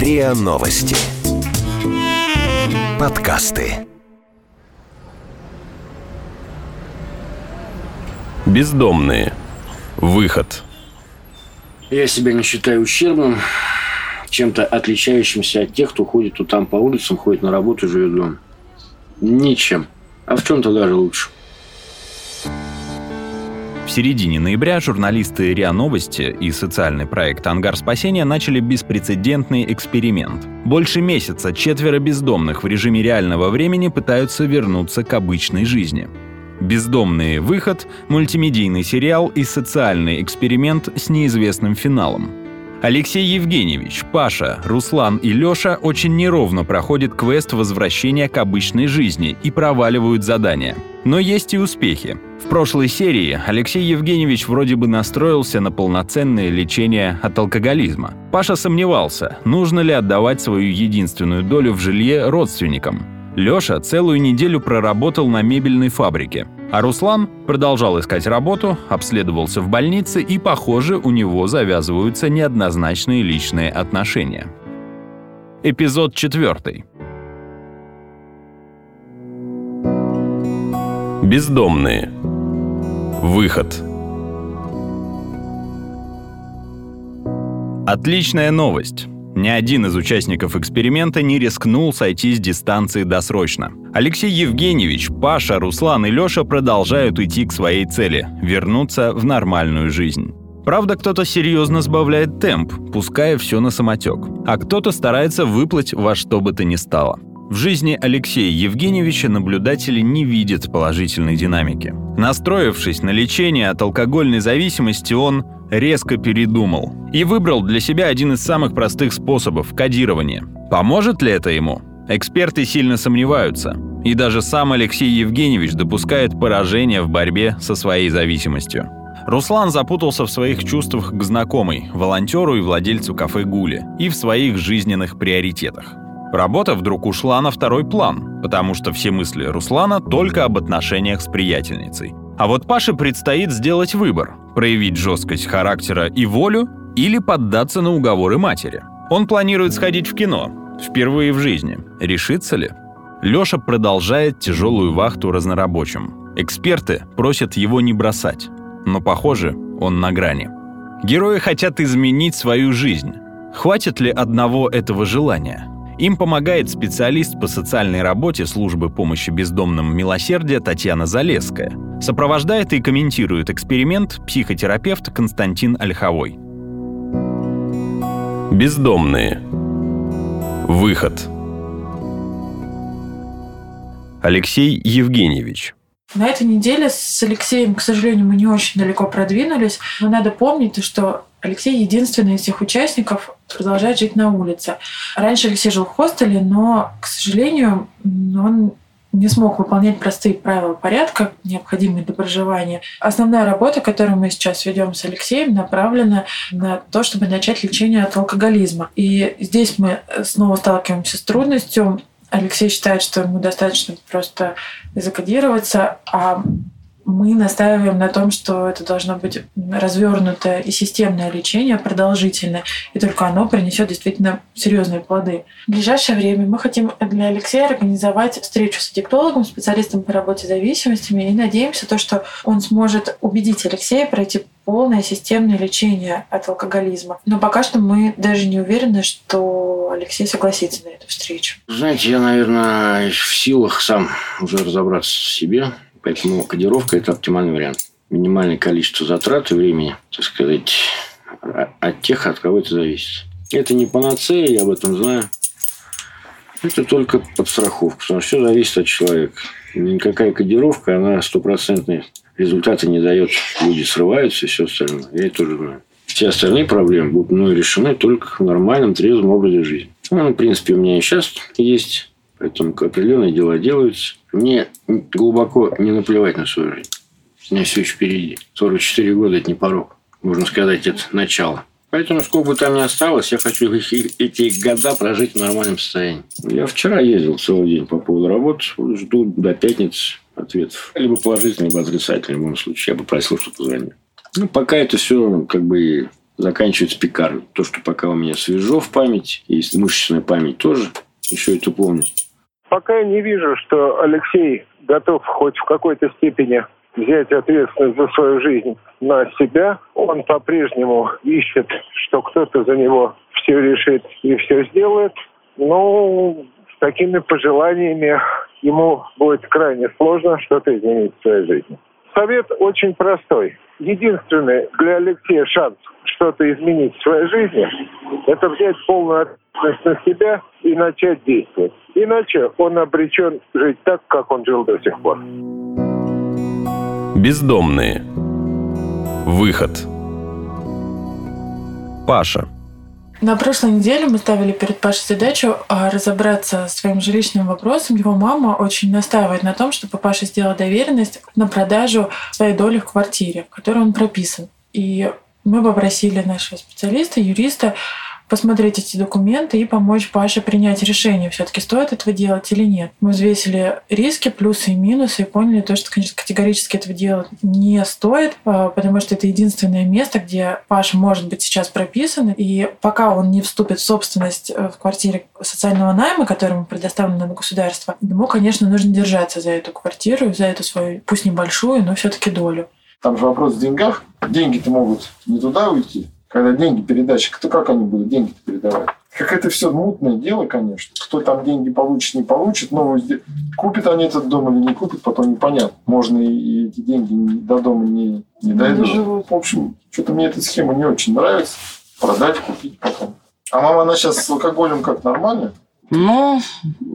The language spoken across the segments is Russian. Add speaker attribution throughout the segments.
Speaker 1: РИА Новости. Подкасты.
Speaker 2: Бездомные. Выход.
Speaker 3: Я себя не считаю ущербным, чем-то отличающимся от тех, кто ходит тут там по улицам, ходит на работу, живет дома. Ничем. А в чем-то даже лучше.
Speaker 2: В середине ноября журналисты РИА Новости и социальный проект «Ангар спасения» начали беспрецедентный эксперимент. Больше месяца четверо бездомных в режиме реального времени пытаются вернуться к обычной жизни. «Бездомные. Выход» — мультимедийный сериал и социальный эксперимент с неизвестным финалом. Алексей Евгеньевич, Паша, Руслан и Лёша очень неровно проходят квест возвращения к обычной жизни и проваливают задания. Но есть и успехи. В прошлой серии Алексей Евгеньевич вроде бы настроился на полноценное лечение от алкоголизма. Паша сомневался, нужно ли отдавать свою единственную долю в жилье родственникам. Лёша целую неделю проработал на мебельной фабрике. А Руслан продолжал искать работу, обследовался в больнице и, похоже, у него завязываются неоднозначные личные отношения. Эпизод четвертый. Бездомные. Выход. Отличная новость. Ни один из участников эксперимента не рискнул сойти с дистанции досрочно. Алексей Евгеньевич, Паша, Руслан и Леша продолжают идти к своей цели – вернуться в нормальную жизнь. Правда, кто-то серьезно сбавляет темп, пуская все на самотек, а кто-то старается выплыть во что бы то ни стало. В жизни Алексея Евгеньевича наблюдатели не видят положительной динамики. Настроившись на лечение от алкогольной зависимости, он резко передумал и выбрал для себя один из самых простых способов – кодирование. Поможет ли это ему? Эксперты сильно сомневаются. И даже сам Алексей Евгеньевич допускает поражение в борьбе со своей зависимостью. Руслан запутался в своих чувствах к знакомой, волонтеру и владельцу кафе «Гули» и в своих жизненных приоритетах. Работа вдруг ушла на второй план, потому что все мысли Руслана только об отношениях с приятельницей. А вот Паше предстоит сделать выбор – проявить жесткость характера и волю или поддаться на уговоры матери. Он планирует сходить в кино, впервые в жизни. Решится ли? Лёша продолжает тяжелую вахту разнорабочим. Эксперты просят его не бросать, но, похоже, он на грани. Герои хотят изменить свою жизнь. Хватит ли одного этого желания? Им помогает специалист по социальной работе службы помощи бездомным «Милосердие» Татьяна Залеская. Сопровождает и комментирует эксперимент психотерапевт Константин Ольховой. Бездомные. Выход. Алексей Евгеньевич.
Speaker 4: На этой неделе с Алексеем, к сожалению, мы не очень далеко продвинулись. Но надо помнить, что Алексей единственный из всех участников продолжает жить на улице. Раньше Алексей жил в хостеле, но, к сожалению, он не смог выполнять простые правила порядка, необходимые для проживания. Основная работа, которую мы сейчас ведем с Алексеем, направлена на то, чтобы начать лечение от алкоголизма. И здесь мы снова сталкиваемся с трудностью. Алексей считает, что ему достаточно просто закодироваться, а мы настаиваем на том, что это должно быть развернутое и системное лечение, продолжительное, и только оно принесет действительно серьезные плоды. В ближайшее время мы хотим для Алексея организовать встречу с аддиктологом, специалистом по работе с зависимостями, и надеемся, то, что он сможет убедить Алексея пройти полное системное лечение от алкоголизма. Но пока что мы даже не уверены, что Алексей согласится на эту встречу.
Speaker 3: Знаете, я, наверное, в силах сам уже разобраться в себе, Поэтому кодировка – это оптимальный вариант. Минимальное количество затрат и времени, так сказать, от тех, от кого это зависит. Это не панацея, я об этом знаю. Это только подстраховка, потому что все зависит от человека. Никакая кодировка, она стопроцентные результаты не дает. Люди срываются и все остальное. Я это тоже знаю. Все остальные проблемы будут мной решены только в нормальном, трезвом образе жизни. Ну, в принципе, у меня и сейчас есть Поэтому определенные дела делаются. Мне глубоко не наплевать на свою жизнь. У меня все еще впереди. 44 года – это не порог. Можно сказать, это начало. Поэтому, сколько бы там ни осталось, я хочу эти года прожить в нормальном состоянии. Я вчера ездил целый день по поводу работы. Жду до пятницы ответов. Либо положительный, либо отрицательный. В любом случае, я бы просил, чтобы позвонили. Ну, пока это все как бы заканчивается пекарней. То, что пока у меня свежо в память, и мышечная память тоже, еще это помню.
Speaker 1: Пока я не вижу, что Алексей готов хоть в какой-то степени взять ответственность за свою жизнь на себя. Он по-прежнему ищет, что кто-то за него все решит и все сделает. Но с такими пожеланиями ему будет крайне сложно что-то изменить в своей жизни. Совет очень простой. Единственный для Алексея шанс что-то изменить в своей жизни – это взять полную ответственность на себя и начать действовать. Иначе он обречен жить так, как он жил до сих пор.
Speaker 2: Бездомные. Выход. Паша.
Speaker 4: На прошлой неделе мы ставили перед Пашей задачу а, разобраться с своим жилищным вопросом. Его мама очень настаивает на том, чтобы Паша сделал доверенность на продажу своей доли в квартире, в которой он прописан. И мы попросили нашего специалиста, юриста, посмотреть эти документы и помочь Паше принять решение, все-таки стоит этого делать или нет. Мы взвесили риски, плюсы и минусы и поняли то, что, конечно, категорически этого делать не стоит, а, потому что это единственное место, где Паша может быть сейчас прописан. И пока он не вступит в собственность э, в квартире социального найма, который ему предоставлен на государство, ему, конечно, нужно держаться за эту квартиру, за эту свою, пусть небольшую, но все-таки долю.
Speaker 5: Там же вопрос в деньгах. Деньги-то могут не туда уйти, когда деньги передачи, кто как они будут деньги передавать? Как это все мутное дело, конечно. Кто там деньги получит, не получит. Но купят они этот дом или не купят, потом непонятно. Можно и эти деньги до дома не, не дойдут. В общем, что-то мне эта схема не очень нравится. Продать, купить потом. А мама, она сейчас с алкоголем как нормально?
Speaker 6: Ну,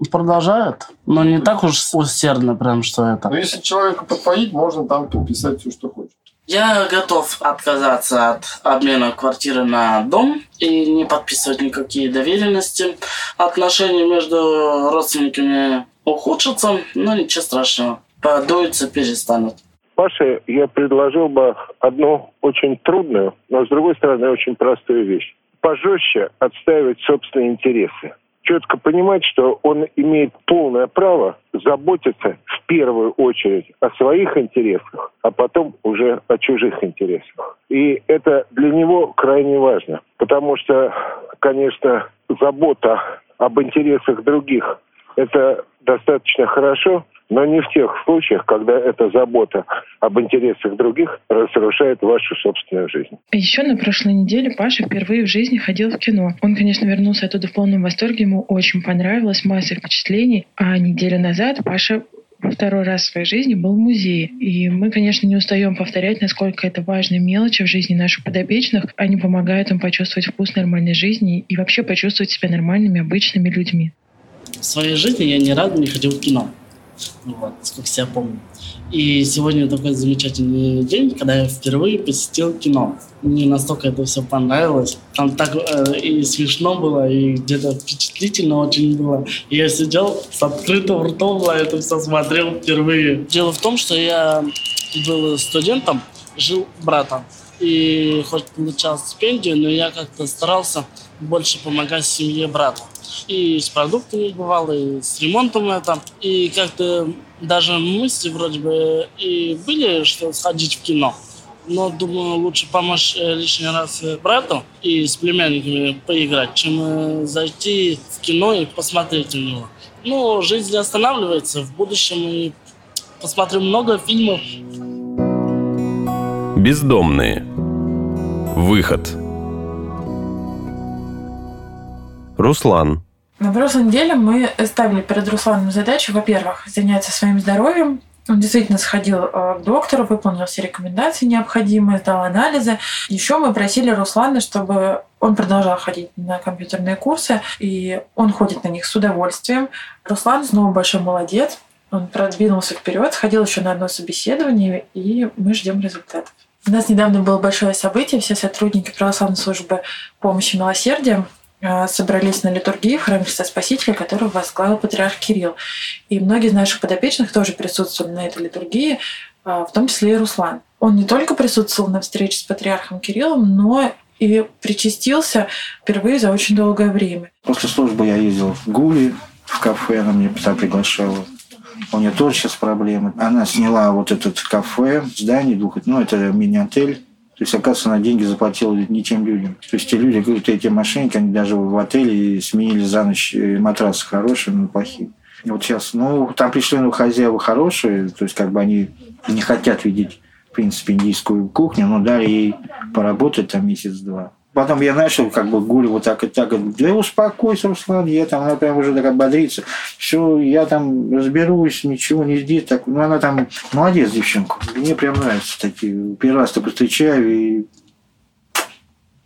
Speaker 6: продолжает. Но не так уж усердно прям, что это.
Speaker 5: Но если человека подпоить, можно там подписать все, что хочет.
Speaker 6: Я готов отказаться от обмена квартиры на дом и не подписывать никакие доверенности. Отношения между родственниками ухудшатся, но ничего страшного. Подуются, перестанут.
Speaker 1: Паше я предложил бы одну очень трудную, но с другой стороны очень простую вещь. Пожестче отстаивать собственные интересы четко понимать, что он имеет полное право заботиться в первую очередь о своих интересах, а потом уже о чужих интересах. И это для него крайне важно, потому что, конечно, забота об интересах других – это достаточно хорошо, но не в тех случаях, когда эта забота об интересах других разрушает вашу собственную жизнь.
Speaker 4: Еще на прошлой неделе Паша впервые в жизни ходил в кино. Он, конечно, вернулся оттуда в полном восторге, ему очень понравилось, масса впечатлений. А неделю назад Паша во второй раз в своей жизни был в музее. И мы, конечно, не устаем повторять, насколько это важные мелочи в жизни наших подопечных. Они помогают им почувствовать вкус нормальной жизни и вообще почувствовать себя нормальными, обычными людьми.
Speaker 6: В своей жизни я ни разу не ходил в кино. Вот, сколько себя помню. И сегодня такой замечательный день, когда я впервые посетил кино. Мне настолько это все понравилось. Там так э, и смешно было, и где-то впечатлительно очень было. И я сидел с открытым ртом, на это все смотрел впервые. Дело в том, что я был студентом, жил братом. И хоть получал стипендию, но я как-то старался больше помогать семье брата. И с продуктами бывало, и с ремонтом это. И как-то даже мысли вроде бы и были, что сходить в кино. Но думаю, лучше помочь э, лишний раз э, брату и с племянниками поиграть, чем э, зайти в кино и посмотреть на него. Ну, жизнь не останавливается. В будущем мы посмотрим много фильмов.
Speaker 2: Бездомные. Выход. Руслан.
Speaker 4: На прошлой неделе мы ставили перед Русланом задачу, во-первых, заняться своим здоровьем. Он действительно сходил э, к доктору, выполнил все рекомендации необходимые, сдал анализы. Еще мы просили Руслана, чтобы он продолжал ходить на компьютерные курсы, и он ходит на них с удовольствием. Руслан снова большой молодец. Он продвинулся вперед, сходил еще на одно собеседование, и мы ждем результатов. У нас недавно было большое событие. Все сотрудники православной службы помощи милосердия собрались на литургии в храме Христа Спасителя, которую возглавил патриарх Кирилл. И многие из наших подопечных тоже присутствовали на этой литургии, э, в том числе и Руслан. Он не только присутствовал на встрече с патриархом Кириллом, но и причастился впервые за очень долгое время.
Speaker 7: После службы я ездил в Гули, в кафе, она меня туда приглашала. У нее тоже сейчас проблемы. Она сняла вот этот кафе, здание двух, ну, это мини-отель То есть, оказывается, она деньги заплатила не тем людям. То есть, те люди, вот эти мошенники, они даже в отеле сменили за ночь э, матрасы хорошие на плохие. И вот сейчас, ну, там пришли ну, хозяева хорошие, то есть, как бы они не хотят видеть, в принципе, индийскую кухню, но дали ей поработать там месяц-два. Потом я начал как бы гулю вот так и так. Да успокойся, Руслан, я там, она прям уже так ободрится. Все, я там разберусь, ничего не здесь. Так, ну, она там молодец, девчонка. Мне прям нравятся такие. Первый раз только встречаю и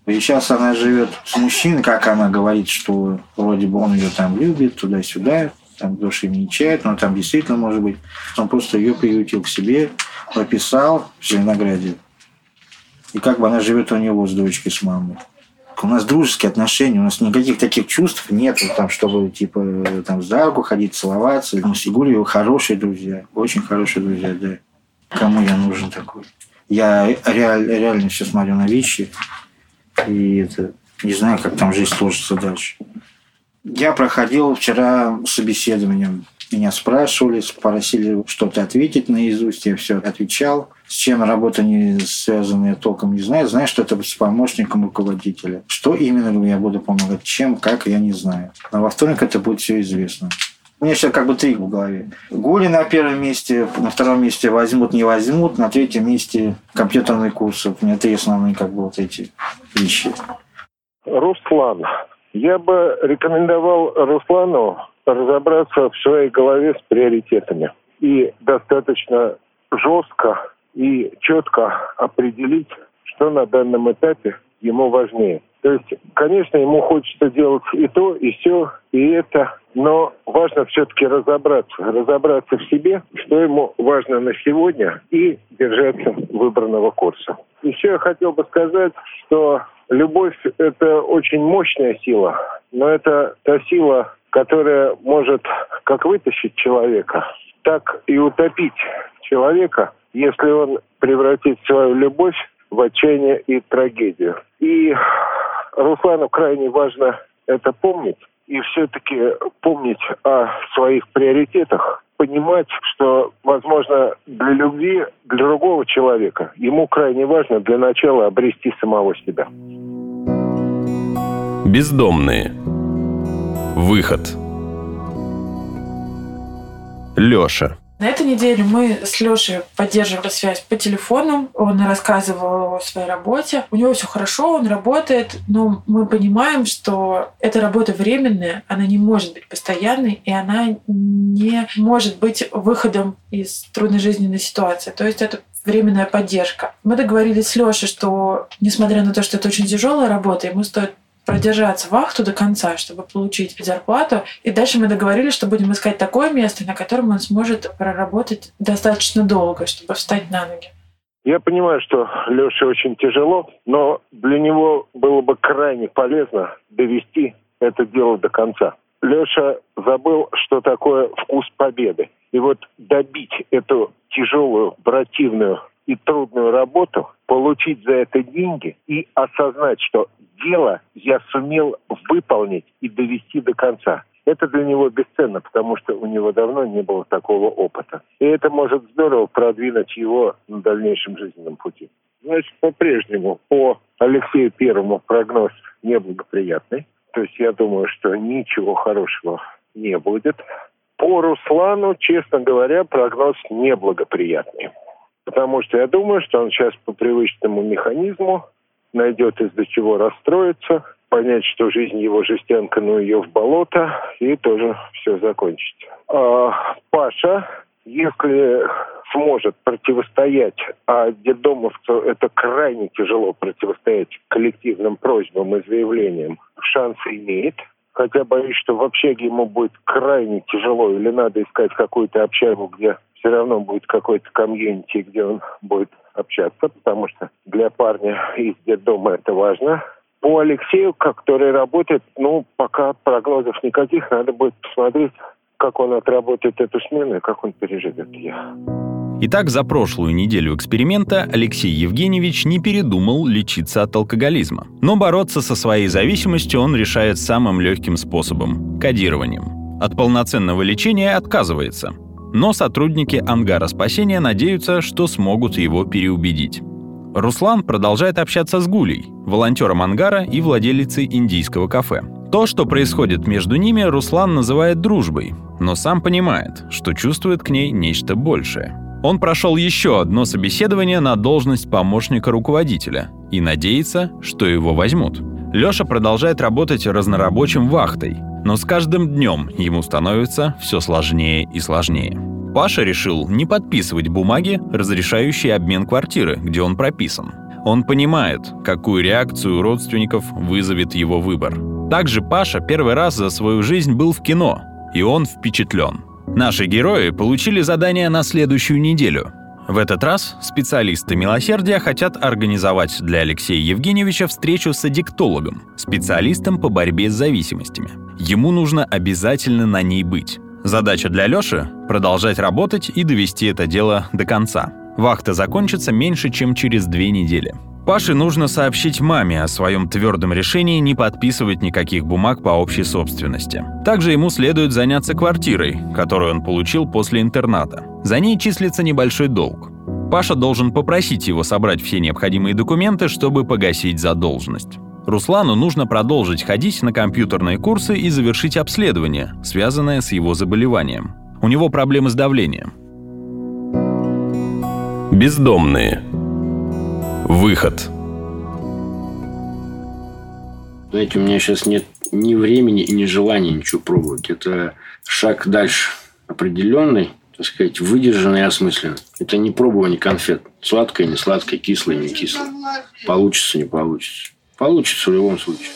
Speaker 7: и сейчас она живет с мужчиной, как она говорит, что вроде бы он ее там любит, туда-сюда, там души не чает, но там действительно может быть. Он просто ее приютил к себе, прописал в Зеленограде и как бы она живет у него с дочкой, с мамой. У нас дружеские отношения, у нас никаких таких чувств нет, там, чтобы типа там за руку ходить, целоваться. Мы с Егорью хорошие друзья, очень хорошие друзья, да. Кому я нужен такой? Я реаль, реально все смотрю на вещи, и это не знаю, как там жизнь сложится дальше. Я проходил вчера собеседование. Меня спрашивали, просили что-то ответить наизусть, я все отвечал. С чем работа не связана, я толком не знаю. Знаю, что это с помощником руководителя. Что именно я буду помогать, чем, как, я не знаю. Но во вторник это будет все известно. У меня сейчас как бы три в голове. Гули на первом месте, на втором месте возьмут, не возьмут, на третьем месте компьютерные курсы. У меня три основные как бы вот эти вещи.
Speaker 1: Руслан. Я бы рекомендовал Руслану разобраться в своей голове с приоритетами и достаточно жестко и четко определить, что на данном этапе ему важнее. То есть, конечно, ему хочется делать и то, и все, и это, но важно все-таки разобраться, разобраться в себе, что ему важно на сегодня, и держаться выбранного курса. Еще я хотел бы сказать, что любовь – это очень мощная сила, но это та сила, которая может как вытащить человека, так и утопить человека, если он превратит свою любовь в отчаяние и трагедию. И Руслану крайне важно это помнить и все-таки помнить о своих приоритетах, понимать, что, возможно, для любви для другого человека ему крайне важно для начала обрести самого себя.
Speaker 2: Бездомные. Выход. Лёша.
Speaker 4: На этой неделе мы с Лешей поддерживали связь по телефону. Он рассказывал о своей работе. У него все хорошо, он работает, но мы понимаем, что эта работа временная, она не может быть постоянной, и она не может быть выходом из трудной жизненной ситуации. То есть это временная поддержка. Мы договорились с Лешей, что несмотря на то, что это очень тяжелая работа, ему стоит продержаться вахту до конца, чтобы получить зарплату. И дальше мы договорились, что будем искать такое место, на котором он сможет проработать достаточно долго, чтобы встать на ноги.
Speaker 1: Я понимаю, что Леше очень тяжело, но для него было бы крайне полезно довести это дело до конца. Леша забыл, что такое вкус победы. И вот добить эту тяжелую, противную и трудную работу, получить за это деньги и осознать, что дело я сумел выполнить и довести до конца. Это для него бесценно, потому что у него давно не было такого опыта. И это может здорово продвинуть его на дальнейшем жизненном пути. Значит, по-прежнему по Алексею Первому прогноз неблагоприятный. То есть я думаю, что ничего хорошего не будет. По Руслану, честно говоря, прогноз неблагоприятный. Потому что я думаю, что он сейчас по привычному механизму найдет из-за чего расстроиться, понять, что жизнь его жестянка, но ее в болото, и тоже все закончится. А Паша, если сможет противостоять, а детдомовцу это крайне тяжело противостоять коллективным просьбам и заявлениям, шансы имеет. Хотя боюсь, что в общаге ему будет крайне тяжело, или надо искать какую-то общагу, где все равно будет какой-то комьюнити, где он будет общаться, потому что для парня из детдома это важно. По Алексею, который работает, ну, пока прогнозов никаких, надо будет посмотреть, как он отработает эту смену и как он переживет ее.
Speaker 2: Итак, за прошлую неделю эксперимента Алексей Евгеньевич не передумал лечиться от алкоголизма. Но бороться со своей зависимостью он решает самым легким способом – кодированием. От полноценного лечения отказывается – но сотрудники ангара спасения надеются, что смогут его переубедить. Руслан продолжает общаться с Гулей, волонтером ангара и владелицей индийского кафе. То, что происходит между ними, Руслан называет дружбой, но сам понимает, что чувствует к ней нечто большее. Он прошел еще одно собеседование на должность помощника руководителя и надеется, что его возьмут. Леша продолжает работать разнорабочим вахтой, но с каждым днем ему становится все сложнее и сложнее. Паша решил не подписывать бумаги, разрешающие обмен квартиры, где он прописан. Он понимает, какую реакцию родственников вызовет его выбор. Также Паша первый раз за свою жизнь был в кино, и он впечатлен. Наши герои получили задание на следующую неделю. В этот раз специалисты милосердия хотят организовать для Алексея Евгеньевича встречу с аддиктологом, специалистом по борьбе с зависимостями. Ему нужно обязательно на ней быть. Задача для Лёши — продолжать работать и довести это дело до конца. Вахта закончится меньше, чем через две недели. Паше нужно сообщить маме о своем твердом решении не подписывать никаких бумаг по общей собственности. Также ему следует заняться квартирой, которую он получил после интерната. За ней числится небольшой долг. Паша должен попросить его собрать все необходимые документы, чтобы погасить задолженность. Руслану нужно продолжить ходить на компьютерные курсы и завершить обследование, связанное с его заболеванием. У него проблемы с давлением.
Speaker 8: Бездомные. Выход.
Speaker 3: Знаете, у меня сейчас нет ни времени и ни желания ничего пробовать. Это шаг дальше определенный, так сказать, выдержанный и осмысленный. Это не пробование конфет. Сладкое, не сладкое, кислое, не кислое. Получится, не получится. Получится в любом случае.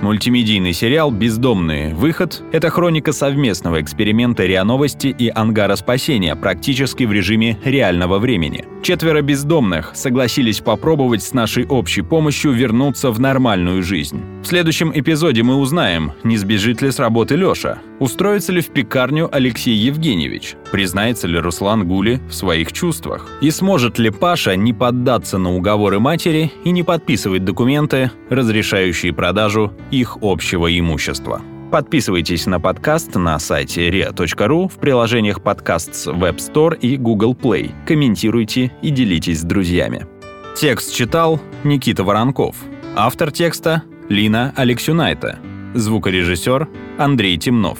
Speaker 2: Мультимедийный сериал «Бездомные. Выход» — это хроника совместного эксперимента РИА Новости и Ангара Спасения практически в режиме реального времени. Четверо бездомных согласились попробовать с нашей общей помощью вернуться в нормальную жизнь. В следующем эпизоде мы узнаем, не сбежит ли с работы Лёша, устроится ли в пекарню Алексей Евгеньевич, признается ли Руслан Гули в своих чувствах, и сможет ли Паша не поддаться на уговоры матери и не подписывать документы, разрешающие продажу их общего имущества. Подписывайтесь на подкаст на сайте ria.ru в приложениях подкаст с Web Store и Google Play. Комментируйте и делитесь с друзьями. Текст читал Никита Воронков. Автор текста – Лина Алексюнайта. Звукорежиссер – Андрей Темнов.